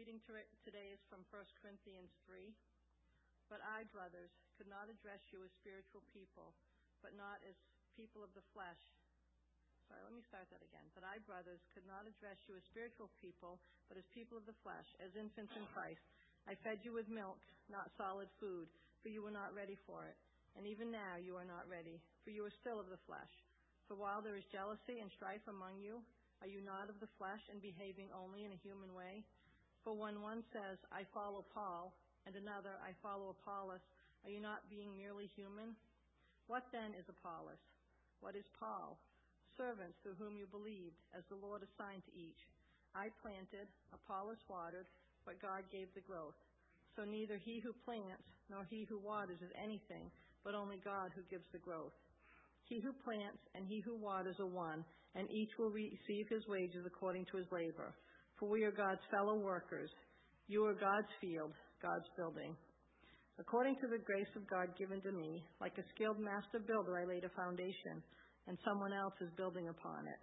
reading today is from 1 Corinthians 3. But I, brothers, could not address you as spiritual people, but not as people of the flesh. Sorry, let me start that again. But I, brothers, could not address you as spiritual people, but as people of the flesh, as infants in Christ. I fed you with milk, not solid food, for you were not ready for it. And even now you are not ready, for you are still of the flesh. For while there is jealousy and strife among you, are you not of the flesh and behaving only in a human way? For when one says, I follow Paul, and another, I follow Apollos, are you not being merely human? What then is Apollos? What is Paul? Servants through whom you believed, as the Lord assigned to each. I planted, Apollos watered, but God gave the growth. So neither he who plants nor he who waters is anything, but only God who gives the growth. He who plants and he who waters are one, and each will receive his wages according to his labor. For we are God's fellow workers. You are God's field, God's building. According to the grace of God given to me, like a skilled master builder, I laid a foundation, and someone else is building upon it.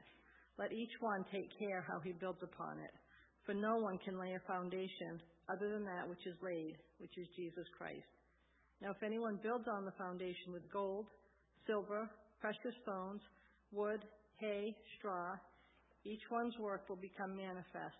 Let each one take care how he builds upon it. For no one can lay a foundation other than that which is laid, which is Jesus Christ. Now, if anyone builds on the foundation with gold, silver, precious stones, wood, hay, straw. Each one's work will become manifest,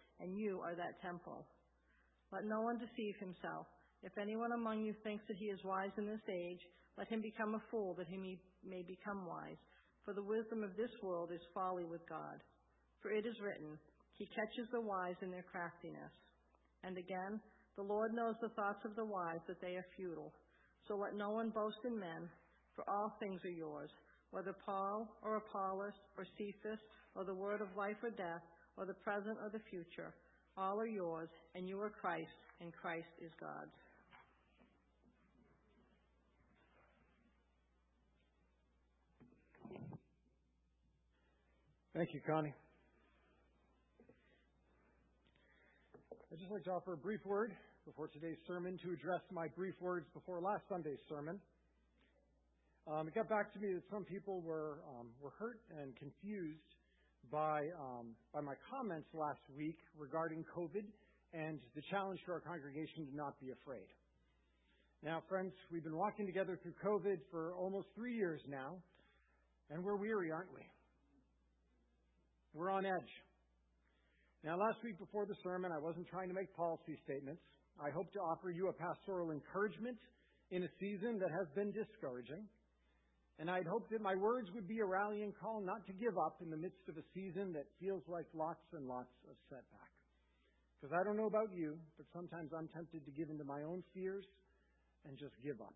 and you are that temple. Let no one deceive himself. If anyone among you thinks that he is wise in this age, let him become a fool that he may become wise. For the wisdom of this world is folly with God. For it is written, He catches the wise in their craftiness. And again, the Lord knows the thoughts of the wise, that they are futile. So let no one boast in men, for all things are yours, whether Paul or Apollos or Cephas or the word of life or death or the present or the future. All are yours, and you are Christ, and Christ is God's. Thank you, Connie. I'd just like to offer a brief word before today's sermon to address my brief words before last Sunday's sermon. Um, it got back to me that some people were um, were hurt and confused by um, by my comments last week regarding COVID and the challenge to our congregation to not be afraid. Now, friends, we've been walking together through COVID for almost three years now, and we're weary, aren't we? We're on edge. Now, last week before the sermon, I wasn't trying to make policy statements. I hope to offer you a pastoral encouragement in a season that has been discouraging. And I'd hoped that my words would be a rallying call not to give up in the midst of a season that feels like lots and lots of setback. Because I don't know about you, but sometimes I'm tempted to give into my own fears and just give up.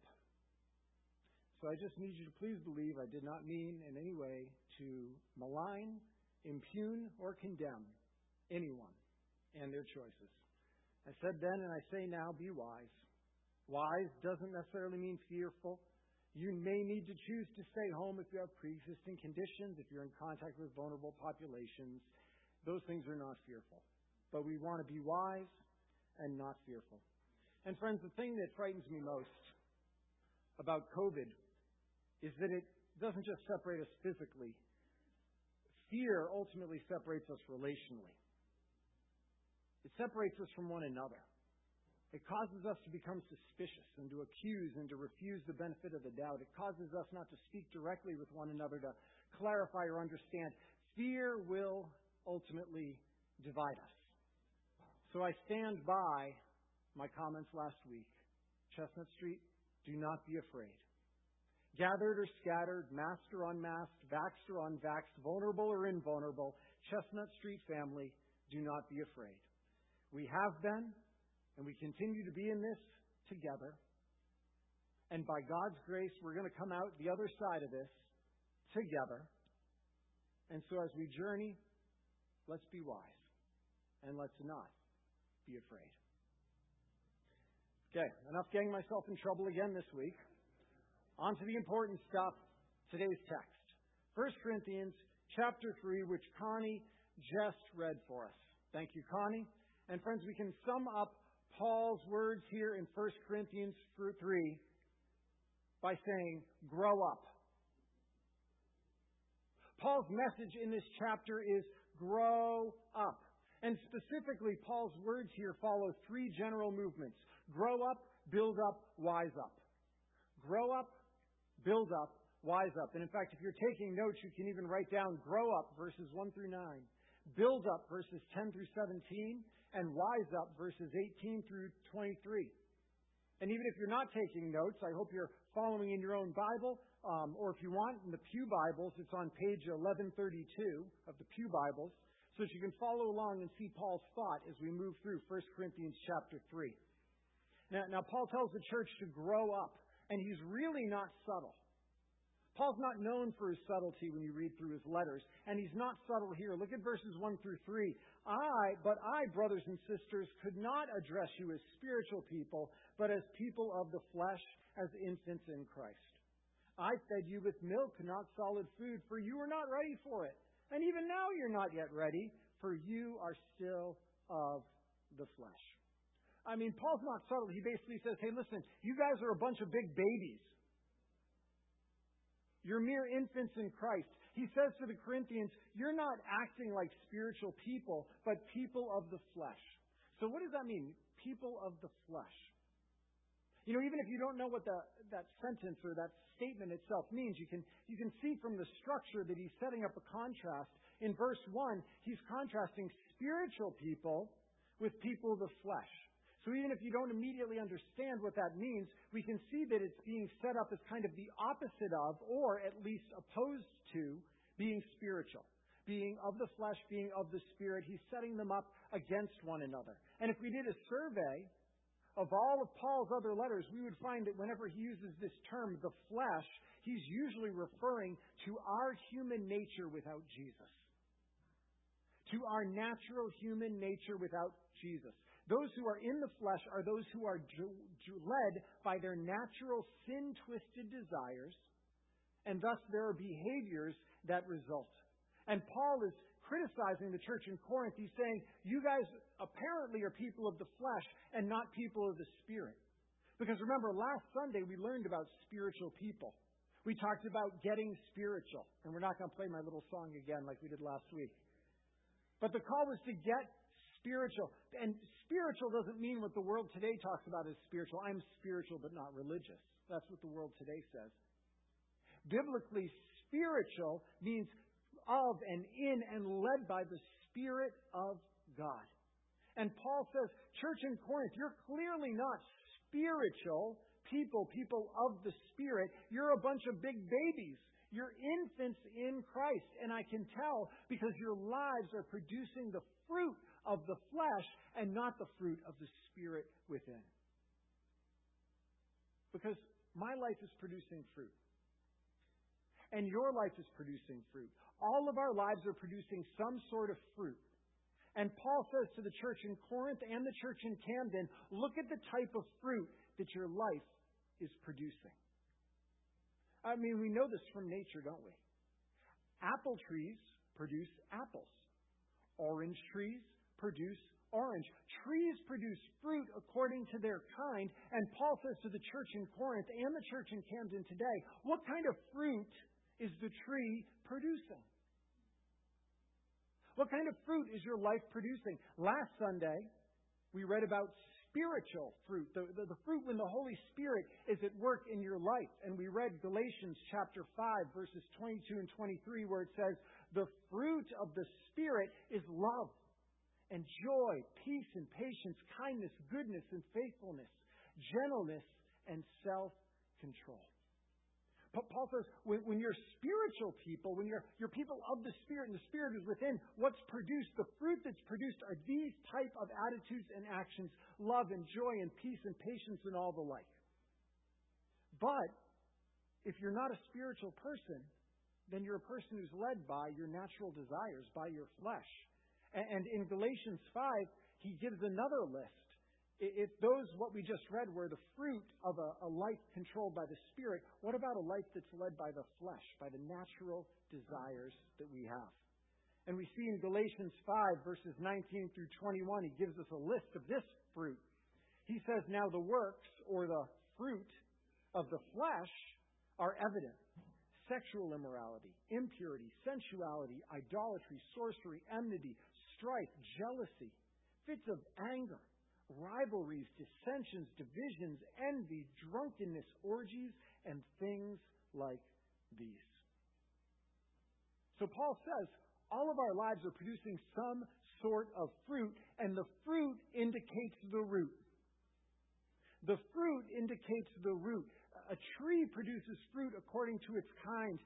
So I just need you to please believe I did not mean in any way to malign, impugn, or condemn anyone and their choices. I said then and I say now be wise. Wise doesn't necessarily mean fearful. You may need to choose to stay home if you have pre existing conditions, if you're in contact with vulnerable populations. Those things are not fearful. But we want to be wise and not fearful. And, friends, the thing that frightens me most about COVID is that it doesn't just separate us physically, fear ultimately separates us relationally. It separates us from one another. It causes us to become suspicious and to accuse and to refuse the benefit of the doubt. It causes us not to speak directly with one another to clarify or understand. Fear will ultimately divide us. So I stand by my comments last week. Chestnut Street, do not be afraid. Gathered or scattered, masked or unmasked, vaxxed or unvaxxed, vulnerable or invulnerable, Chestnut Street family, do not be afraid. We have been, and we continue to be in this together. And by God's grace, we're going to come out the other side of this together. And so as we journey, let's be wise and let's not be afraid. Okay, enough getting myself in trouble again this week. On to the important stuff, today's text. 1 Corinthians chapter 3, which Connie just read for us. Thank you, Connie. And friends, we can sum up Paul's words here in 1 Corinthians 3 by saying, grow up. Paul's message in this chapter is grow up. And specifically, Paul's words here follow three general movements grow up, build up, wise up. Grow up, build up, wise up. And in fact, if you're taking notes, you can even write down grow up verses 1 through 9, build up verses 10 through 17, and wise up verses 18 through 23. And even if you're not taking notes, I hope you're following in your own Bible, um, or if you want, in the Pew Bibles, it's on page 1132 of the Pew Bibles, so that you can follow along and see Paul's thought as we move through 1 Corinthians chapter 3. Now, now Paul tells the church to grow up, and he's really not subtle. Paul's not known for his subtlety when you read through his letters, and he's not subtle here. Look at verses 1 through 3. I, but I, brothers and sisters, could not address you as spiritual people, but as people of the flesh, as infants in Christ. I fed you with milk, not solid food, for you were not ready for it. And even now you're not yet ready, for you are still of the flesh. I mean, Paul's not subtle. He basically says, hey, listen, you guys are a bunch of big babies. You're mere infants in Christ. He says to the Corinthians, You're not acting like spiritual people, but people of the flesh. So, what does that mean? People of the flesh. You know, even if you don't know what the, that sentence or that statement itself means, you can, you can see from the structure that he's setting up a contrast. In verse 1, he's contrasting spiritual people with people of the flesh. So even if you don't immediately understand what that means, we can see that it's being set up as kind of the opposite of, or at least opposed to, being spiritual. Being of the flesh, being of the spirit. He's setting them up against one another. And if we did a survey of all of Paul's other letters, we would find that whenever he uses this term, the flesh, he's usually referring to our human nature without Jesus. To our natural human nature without Jesus. Those who are in the flesh are those who are led by their natural sin twisted desires, and thus there are behaviors that result. And Paul is criticizing the church in Corinth. He's saying, You guys apparently are people of the flesh and not people of the spirit. Because remember, last Sunday we learned about spiritual people. We talked about getting spiritual. And we're not going to play my little song again like we did last week. But the call was to get spiritual. And spiritual doesn't mean what the world today talks about as spiritual. I'm spiritual but not religious. That's what the world today says. Biblically, spiritual means of and in and led by the Spirit of God. And Paul says, Church in Corinth, you're clearly not spiritual people, people of the Spirit. You're a bunch of big babies. You're infants in Christ. And I can tell because your lives are producing the fruit of the flesh and not the fruit of the Spirit within. Because my life is producing fruit. And your life is producing fruit. All of our lives are producing some sort of fruit. And Paul says to the church in Corinth and the church in Camden, look at the type of fruit that your life is producing. I mean, we know this from nature, don't we? Apple trees produce apples. Orange trees produce orange. Trees produce fruit according to their kind. And Paul says to the church in Corinth and the church in Camden today, what kind of fruit is the tree producing? What kind of fruit is your life producing? Last Sunday, we read about spiritual fruit, the, the, the, fruit when the Holy Spirit is at work in your life. And we read Galatians chapter 5, verses 22 and 23, where it says, The fruit of the Spirit is love and joy, peace and patience, kindness, goodness and faithfulness, gentleness and self control. But Paul says when, when, you're spiritual people, when you're, you're people of the Spirit and the Spirit is within, what's produced, the fruit that's produced are these type of attitudes and actions, love and joy and peace and patience and all the like. But if you're not a spiritual person, then you're a person who's led by your natural desires, by your flesh. And in Galatians 5, he gives another list. If those, what we just read, were the fruit of a, a life controlled by the Spirit, what about a life that's led by the flesh, by the natural desires that we have? And we see in Galatians 5, verses 19 through 21, he gives us a list of this fruit. He says, Now the works, or the fruit of the flesh, are evident sexual immorality, impurity, sensuality, idolatry, sorcery, enmity, strife, jealousy, fits of anger, rivalries, dissensions, divisions, envy, drunkenness, orgies, and things like these. So Paul says all of our lives are producing some sort of fruit, and the fruit indicates the root. The fruit indicates the root. A tree produces fruit according to its kind,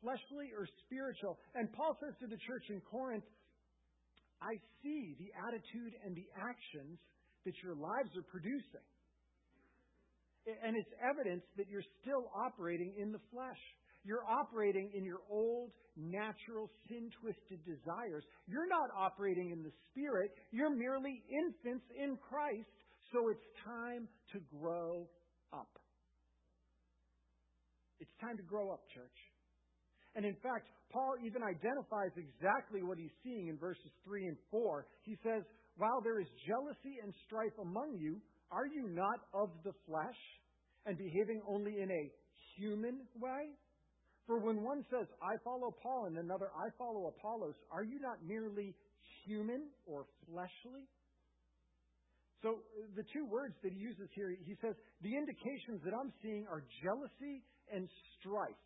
fleshly or spiritual. And Paul says to the church in Corinth, I see the attitude and the actions that your lives are producing. And it's evidence that you're still operating in the flesh. You're operating in your old, natural, sin twisted desires. You're not operating in the Spirit. You're merely infants in Christ. So it's time to grow up. It's time to grow up, church. And in fact, Paul even identifies exactly what he's seeing in verses 3 and 4. He says, While there is jealousy and strife among you, are you not of the flesh and behaving only in a human way? For when one says, I follow Paul, and another, I follow Apollos, are you not merely human or fleshly? So uh, the two words that he uses here, he says, the indications that I'm seeing are jealousy and strife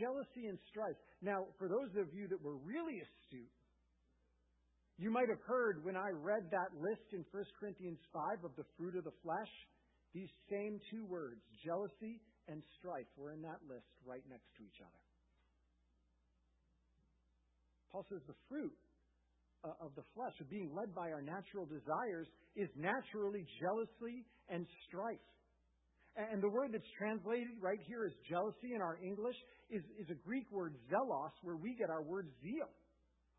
jealousy and strife. Now, for those of you that were really astute, you might have heard when I read that list in 1 Corinthians 5 of the fruit of the flesh, these same two words, jealousy and strife, were in that list right next to each other. Paul says the fruit uh, of the flesh, of being led by our natural desires, is naturally jealousy and strife. And the word that's translated right here as jealousy in our English is, is a Greek word zelos, where we get our word zeal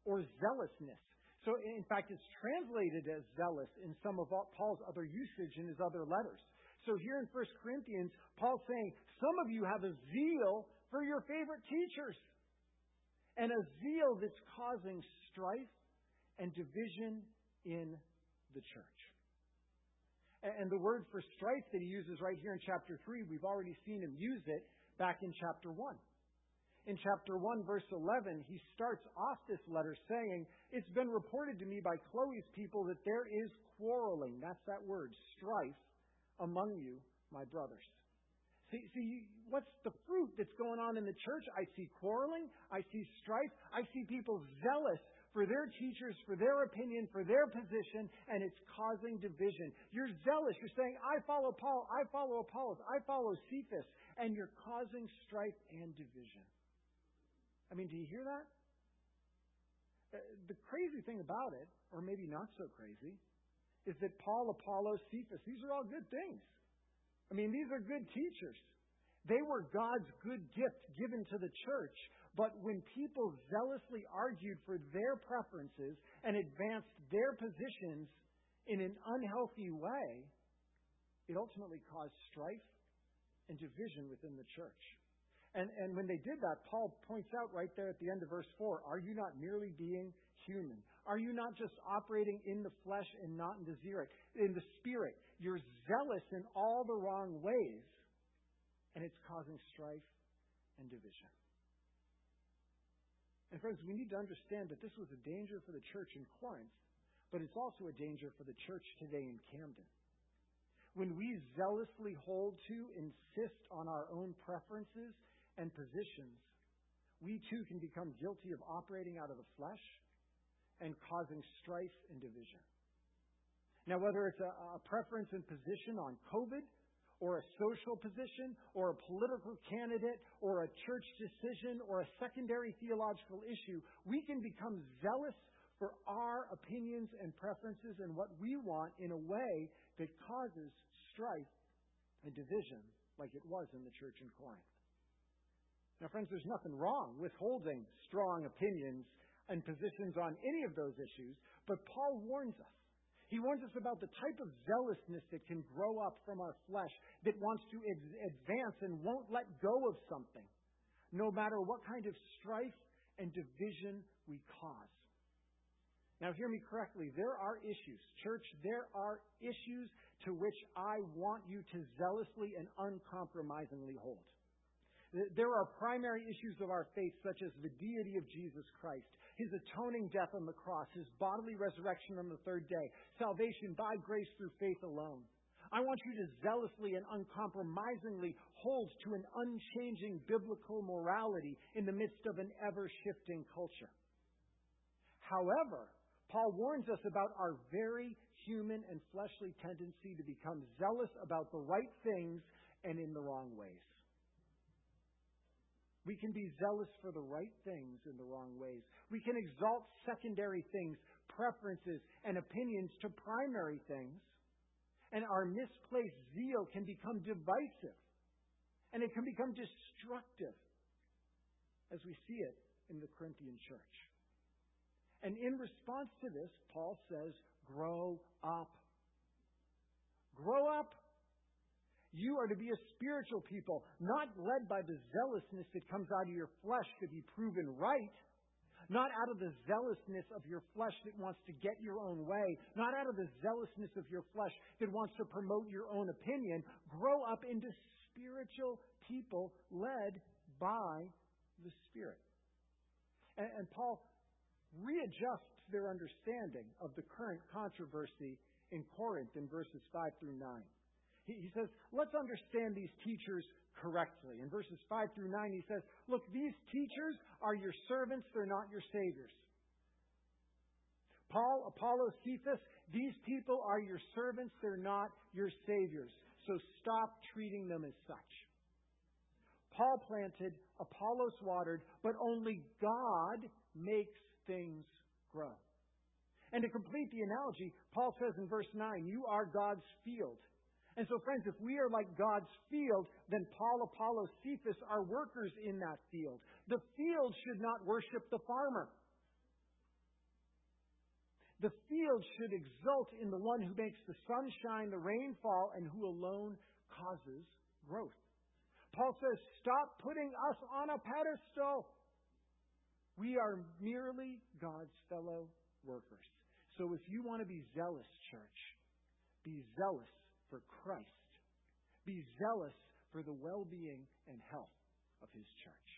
or zealousness. So, in fact, it's translated as zealous in some of Paul's other usage in his other letters. So, here in 1 Corinthians, Paul's saying, Some of you have a zeal for your favorite teachers, and a zeal that's causing strife and division in the church. And the word for strife that he uses right here in chapter 3, we've already seen him use it back in chapter 1. In chapter 1, verse 11, he starts off this letter saying, It's been reported to me by Chloe's people that there is quarreling. That's that word, strife, among you, my brothers. See, see, what's the fruit that's going on in the church? I see quarreling. I see strife. I see people zealous for their teachers, for their opinion, for their position, and it's causing division. You're zealous. You're saying, I follow Paul, I follow Apollos, I follow Cephas, and you're causing strife and division. I mean, do you hear that? Uh, the crazy thing about it, or maybe not so crazy, is that Paul, Apollos, Cephas, these are all good things. I mean, these are good teachers. They were God's good gift given to the church. But when people zealously argued for their preferences and advanced their positions in an unhealthy way, it ultimately caused strife and division within the church. And, and when they did that, Paul points out right there at the end of verse 4 Are you not merely being human? Are you not just operating in the flesh and not in the spirit? In the spirit, you're zealous in all the wrong ways, and it's causing strife and division. And friends, we need to understand that this was a danger for the church in Corinth, but it's also a danger for the church today in Camden. When we zealously hold to, insist on our own preferences and positions, we too can become guilty of operating out of the flesh and causing strife and division. Now, whether it's a, a preference and position on COVID or a social position or a political candidate or a church decision or a secondary theological issue, we can become zealous for our opinions and preferences and what we want in a way that causes strife and division like it was in the church in Corinth. Now, friends, there's nothing wrong with holding strong opinions and positions on any of those issues, but Paul warns us. He warns us about the type of zealousness that can grow up from our flesh that wants to advance and won't let go of something, no matter what kind of strife and division we cause. Now, hear me correctly. There are issues. Church, there are issues to which I want you to zealously and uncompromisingly hold. There are primary issues of our faith, such as the deity of Jesus Christ, his atoning death on the cross, his bodily resurrection on the third day, salvation by grace through faith alone. I want you to zealously and uncompromisingly hold to an unchanging biblical morality in the midst of an ever shifting culture. However, Paul warns us about our very human and fleshly tendency to become zealous about the right things and in the wrong ways. We can be zealous for the right things in the wrong ways. We can exalt secondary things, preferences, and opinions to primary things. And our misplaced zeal can become divisive. And it can become destructive as we see it in the Corinthian church. And in response to this, Paul says, grow up. Grow up. You are to be a spiritual people, not led by the zealousness that comes out of your flesh to be proven right, not out of the zealousness of your flesh that wants to get your own way, not out of the zealousness of your flesh that wants to promote your own opinion. Grow up into spiritual people led by the Spirit. And, and Paul readjusts their understanding of the current controversy in Corinth in verses 5 through 9 he says, let's understand these teachers correctly. In verses 5 through 9, he says, Look, these teachers are your servants, they're not your saviors. Paul, Apollos, Cephas, these people are your servants, they're not your saviors. So stop treating them as such. Paul planted, Apollos watered, but only God makes things grow. And to complete the analogy, Paul says in verse 9, You are God's field. And so, friends, if we are like God's field, then Paul, Apollos, Cephas are workers in that field. The field should not worship the farmer. The field should exult in the one who makes the sun shine, the rain fall, and who alone causes growth. Paul says, Stop putting us on a pedestal. We are merely God's fellow workers. So if you want to be zealous, church, be zealous for Christ. Be zealous for the well being and health of his church.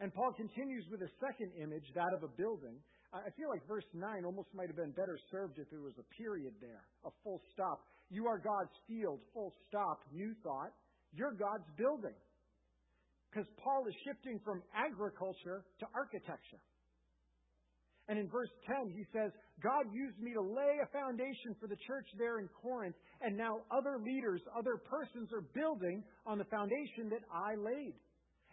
And Paul continues with a second image, that of a building. I feel like verse 9 almost might have been better served if there was a period there, a full stop. You are God's field, full stop, new thought. You're God's building. Because Paul is shifting from agriculture to architecture. And in verse 10, he says, God used me to lay a foundation for the church there in Corinth, and now other leaders, other persons are building on the foundation that I laid.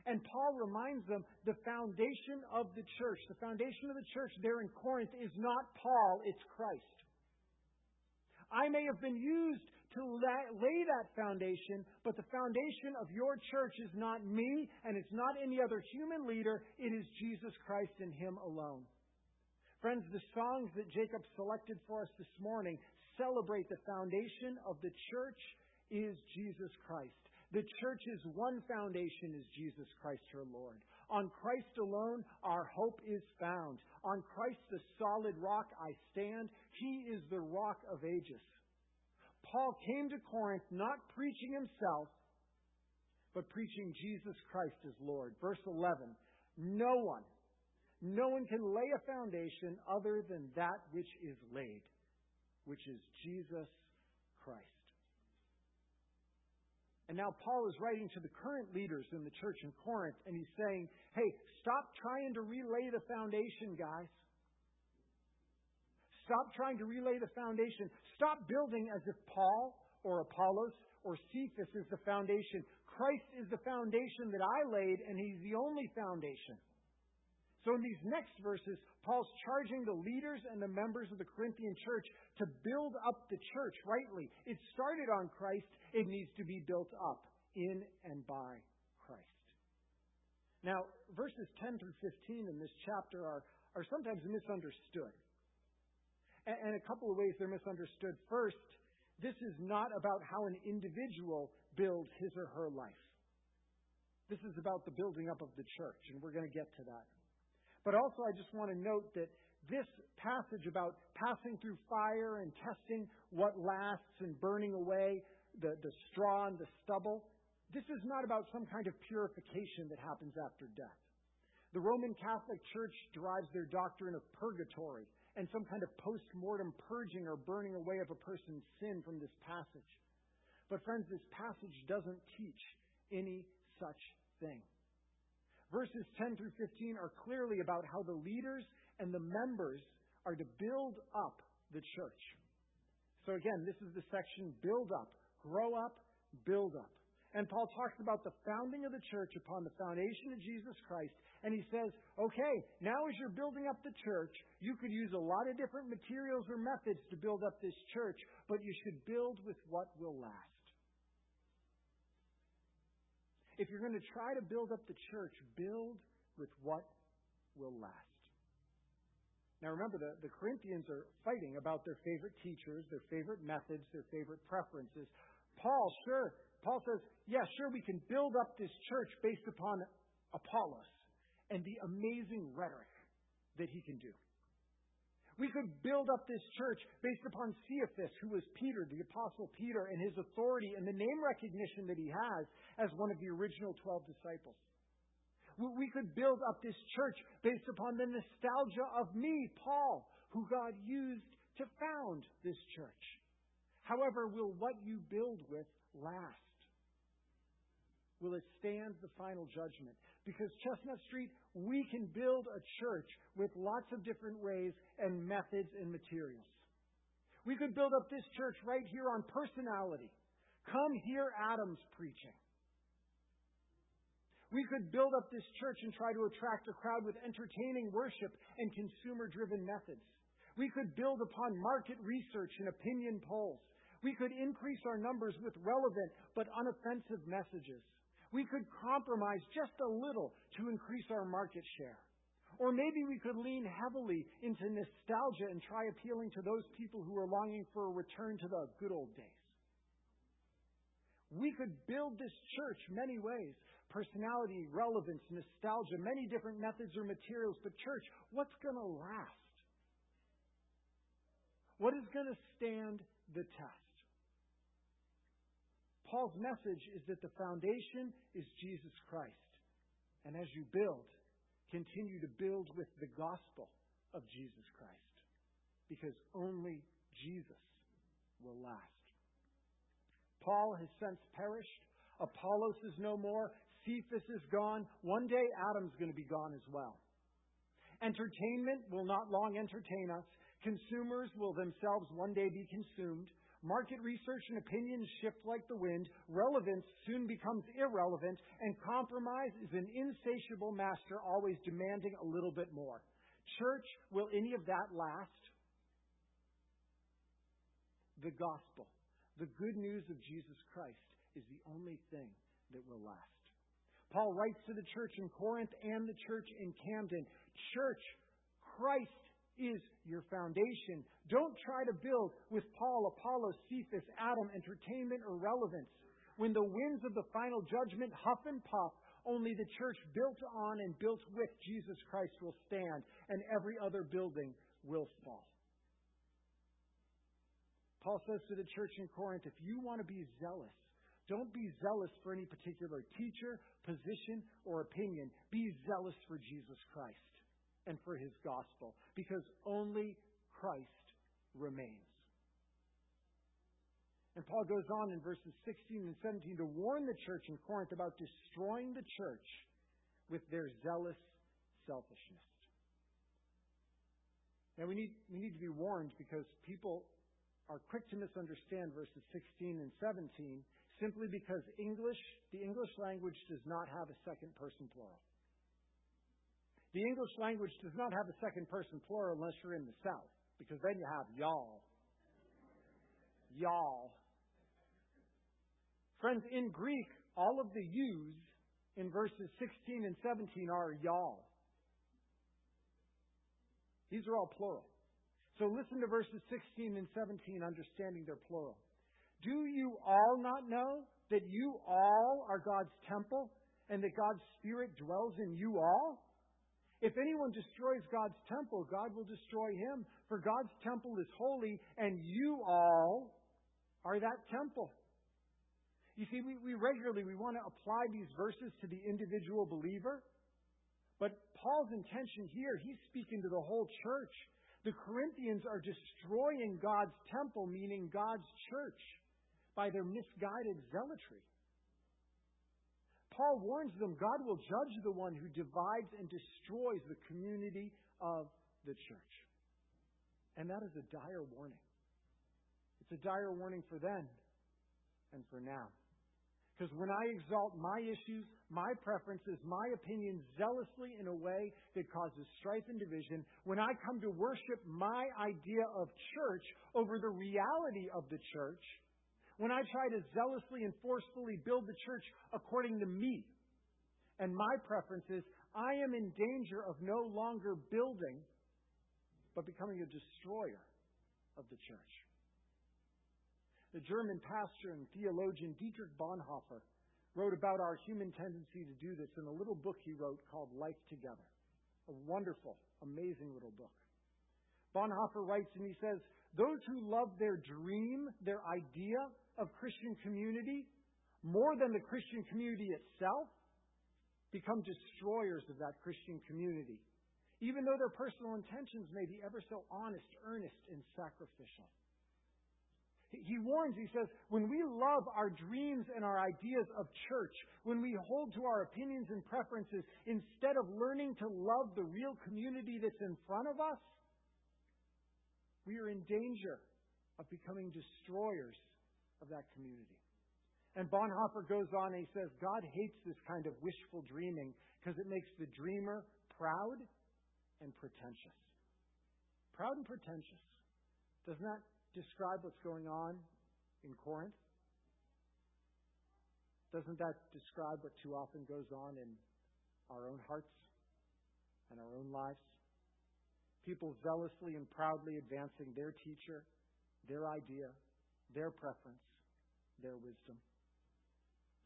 And Paul reminds them the foundation of the church, the foundation of the church there in Corinth is not Paul, it's Christ. I may have been used to lay that foundation, but the foundation of your church is not me, and it's not any other human leader. It is Jesus Christ and Him alone. Friends, the songs that Jacob selected for us this morning celebrate the foundation of the church is Jesus Christ. The church's one foundation is Jesus Christ, her Lord. On Christ alone, our hope is found. On Christ, the solid rock, I stand. He is the rock of ages. Paul came to Corinth not preaching himself, but preaching Jesus Christ as Lord. Verse 11 No one no one can lay a foundation other than that which is laid, which is Jesus Christ. And now Paul is writing to the current leaders in the church in Corinth, and he's saying, hey, stop trying to relay the foundation, guys. Stop trying to relay the foundation. Stop building as if Paul or Apollos or Cephas is the foundation. Christ is the foundation that I laid, and he's the only foundation. So in these next verses, Paul's charging the leaders and the members of the Corinthian church to build up the church rightly. It started on Christ, it needs to be built up in and by Christ. Now, verses 10 through 15 in this chapter are, are sometimes misunderstood. And a couple of ways they're misunderstood. First, this is not about how an individual builds his or her life. This is about the building up of the church, and we're going to get to that. But also, I just want to note that this passage about passing through fire and testing what lasts and burning away the, the straw and the stubble, this is not about some kind of purification that happens after death. The Roman Catholic Church derives their doctrine of purgatory and some kind of post mortem purging or burning away of a person's sin from this passage. But, friends, this passage doesn't teach any such thing. Verses 10 through 15 are clearly about how the leaders and the members are to build up the church. So, again, this is the section build up, grow up, build up. And Paul talks about the founding of the church upon the foundation of Jesus Christ. And he says, okay, now as you're building up the church, you could use a lot of different materials or methods to build up this church, but you should build with what will last. If you're going to try to build up the church, build with what will last. Now remember, the, the Corinthians are fighting about their favorite teachers, their favorite methods, their favorite preferences. Paul, sure, Paul says, yeah, sure, we can build up this church based upon Apollos and the amazing rhetoric that he can do. We could build up this church based upon Cephas, who was Peter, the Apostle Peter, and his authority and the name recognition that he has as one of the original 12 disciples. We could build up this church based upon the nostalgia of me, Paul, who God used to found this church. However, will what you build with last? will it stand the final judgment? Because Chestnut Street, we can build a church with lots of different ways and methods and materials. We could build up this church right here on personality. Come hear Adam's preaching. We could build up this church and try to attract a crowd with entertaining worship and consumer driven methods. We could build upon market research and opinion polls. We could increase our numbers with relevant but unoffensive messages we could compromise just a little to increase our market share. Or maybe we could lean heavily into nostalgia and try appealing to those people who are longing for a return to the good old days. We could build this church many ways personality, relevance, nostalgia, many different methods or materials. But, church, what's going to last? What is going to stand the test? Paul's message is that the foundation is Jesus Christ. And as you build, continue to build with the gospel of Jesus Christ. Because only Jesus will last. Paul has since perished. Apollos is no more. Cephas is gone. One day, Adam's going to be gone as well. Entertainment will not long entertain us. Consumers will themselves one day be consumed. Market research and opinions shift like the wind. Relevance soon becomes irrelevant. And compromise is an insatiable master, always demanding a little bit more. Church, will any of that last? The gospel, the good news of Jesus Christ, is the only thing that will last. Paul writes to the church in Corinth and the church in Camden Church, Christ is your foundation. Don't try to build with Paul, Apollos, Cephas, Adam, entertainment, or relevance. When the winds of the final judgment huff and puff, only the church built on and built with Jesus Christ will stand, and every other building will fall. Paul says to the church in Corinth if you want to be zealous, don't be zealous for any particular teacher, position, or opinion. Be zealous for Jesus Christ and for his gospel, because only Christ remains. And Paul goes on in verses 16 and 17 to warn the church in Corinth about destroying the church with their zealous selfishness. Now we need, we need to be warned because people are quick to misunderstand verses 16 and 17 simply because English, the English language does not have a second person plural. The English language does not have a second person plural unless you're in the South, because then you have y'all. Y'all. Friends, in Greek, all of the yous in verses 16 and 17 are y'all. These are all plural. So listen to verses 16 and 17, understanding they're plural. Do you all not know that you all are God's temple and that God's Spirit dwells in you all? If anyone destroys God's temple, God will destroy him. For God's temple is holy, and you all are that temple. You see, we, we regularly we want to apply these verses to the individual believer. But Paul's intention here, he's speaking to the whole church. The Corinthians are destroying God's temple, meaning God's church, by their misguided zealotry. Paul warns them God will judge the one who divides and destroys the community of the church. And that is a dire warning. It's a dire warning for then and for now. Because when I exalt my issues, my preferences, my opinions zealously in a way that causes strife and division, when I come to worship my idea of church over the reality of the church, when I try to zealously and forcefully build the church according to me and my preferences, I am in danger of no longer building, but becoming a destroyer of the church. The German pastor and theologian Dietrich Bonhoeffer wrote about our human tendency to do this in a little book he wrote called Life Together. A wonderful, amazing little book. Bonhoeffer writes and he says, Those who love their dream, their idea of Christian community, more than the Christian community itself, become destroyers of that Christian community, even though their personal intentions may be ever so honest, earnest, and sacrificial. He warns, he says, when we love our dreams and our ideas of church, when we hold to our opinions and preferences instead of learning to love the real community that's in front of us, we are in danger of becoming destroyers of that community. And Bonhoeffer goes on and he says, God hates this kind of wishful dreaming because it makes the dreamer proud and pretentious. Proud and pretentious. Doesn't that describe what's going on in Corinth? Doesn't that describe what too often goes on in our own hearts and our own lives? People zealously and proudly advancing their teacher, their idea, their preference, their wisdom.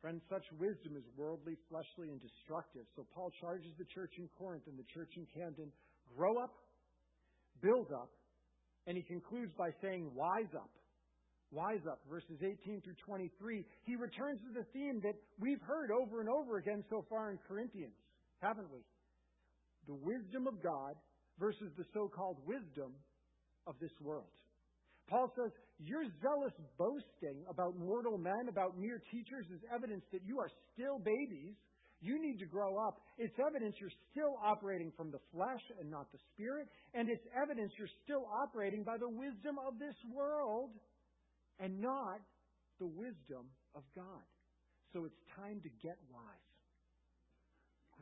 Friends, such wisdom is worldly, fleshly, and destructive. So Paul charges the church in Corinth and the church in Camden grow up, build up, and he concludes by saying, wise up. Wise up, verses 18 through 23. He returns to the theme that we've heard over and over again so far in Corinthians, haven't we? The wisdom of God versus the so called wisdom of this world. Paul says, Your zealous boasting about mortal men, about mere teachers, is evidence that you are still babies. You need to grow up. It's evidence you're still operating from the flesh and not the spirit. And it's evidence you're still operating by the wisdom of this world and not the wisdom of God. So it's time to get wise.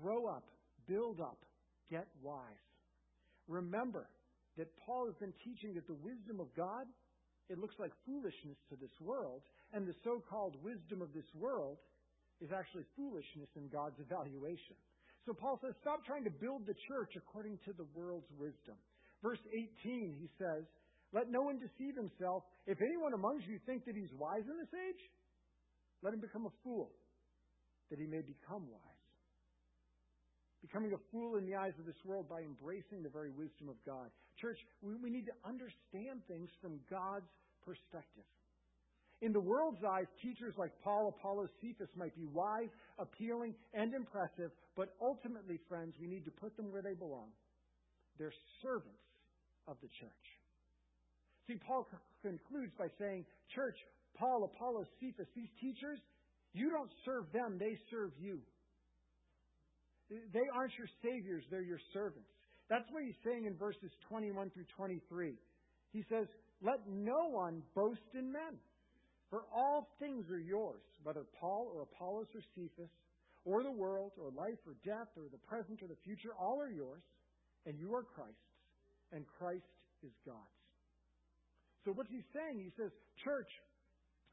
Grow up, build up, get wise. Remember, that Paul has been teaching that the wisdom of God, it looks like foolishness to this world, and the so called wisdom of this world is actually foolishness in God's evaluation. So Paul says, stop trying to build the church according to the world's wisdom. Verse 18, he says, Let no one deceive himself. If anyone among you think that he's wise in this age, let him become a fool, that he may become wise becoming a fool in the eyes of this world by embracing the very wisdom of God. Church, we, we need to understand things from God's perspective. In the world's eyes, teachers like Paul, Apollos, Cephas might be wise, appealing, and impressive, but ultimately, friends, we need to put them where they belong. They're servants of the church. See, Paul concludes by saying, Church, Paul, Apollos, Cephas, these teachers, you don't serve them, they serve you. They aren't your saviors, they're your servants. That's what he's saying in verses 21 through 23. He says, Let no one boast in men, for all things are yours, whether Paul or Apollos or Cephas, or the world, or life or death, or the present or the future, all are yours, and you are Christ's, and Christ is God's. So what's he saying? He says, Church,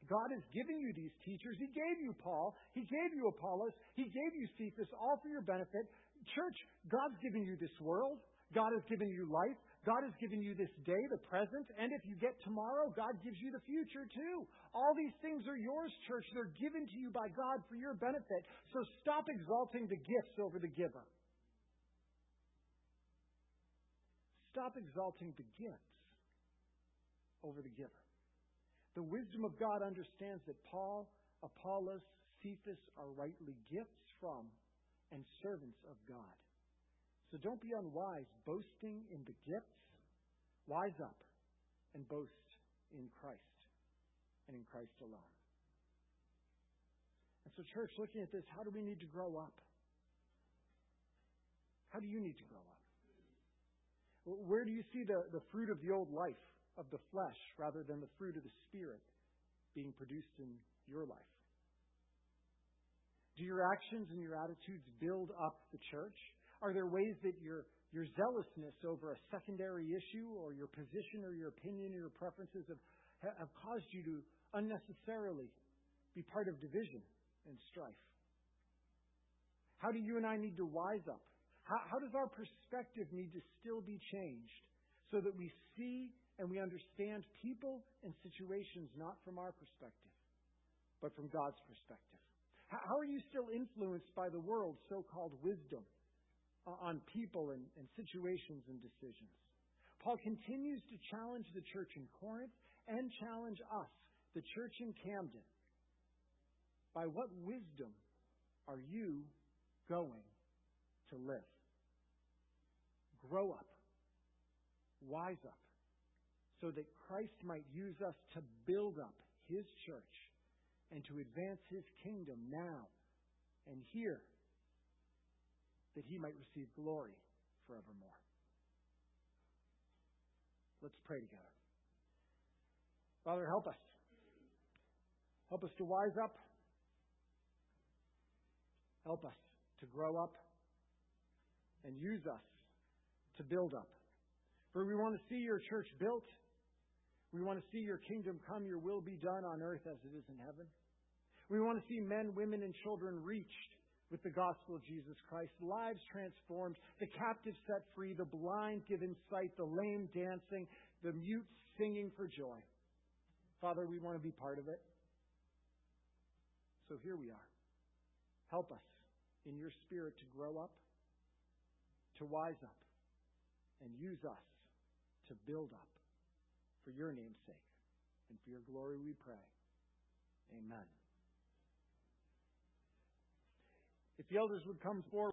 God has given you these teachers. He gave you Paul. He gave you Apollos. He gave you Cephas, all for your benefit. Church, God's given you this world. God has given you life. God has given you this day, the present, and if you get tomorrow, God gives you the future too. All these things are yours, church. They're given to you by God for your benefit. So stop exalting the gifts over the giver. Stop exalting the gifts over the giver. The wisdom of God understands that Paul, Apollos, Cephas are rightly gifts from and servants of God. So don't be unwise, boasting in the gifts. Wise up and boast in Christ and in Christ alone. And so, church, looking at this, how do we need to grow up? How do you need to grow up? Where do you see the, the fruit of the old life, of the flesh, rather than the fruit of the Spirit being produced in your life? Do your actions and your attitudes build up the church? Are there ways that your, your zealousness over a secondary issue or your position or your opinion or your preferences have, have caused you to unnecessarily be part of division and strife? How do you and I need to wise up? How, how does our perspective need to still be changed so that we see and we understand people and situations not from our perspective, but from God's perspective? How, are you still influenced by the world's so called wisdom? on people and, and situations and decisions. Paul continues to challenge the church in Corinth and challenge us, the church in Camden. By what wisdom are you going to live? Grow up, wise up, so that Christ might use us to build up his church and to advance his kingdom now and here that he might receive glory forevermore. Let's pray together. Father, help us. Help us to wise up. Help us to grow up and use us to build up. For we want to see your church built. We want to see your kingdom come, your will be done on earth as it is in heaven. We want to see men, women, and children reached with the gospel of Jesus Christ, lives transformed, the captives set free, the blind given sight, the lame dancing, the mute singing for joy. Father, we want to be part of it. So here we are. Help us in your spirit to grow up, to wise up, and use us to build up for your name's sake. And for your glory we pray. Amen. If the elders would come forward.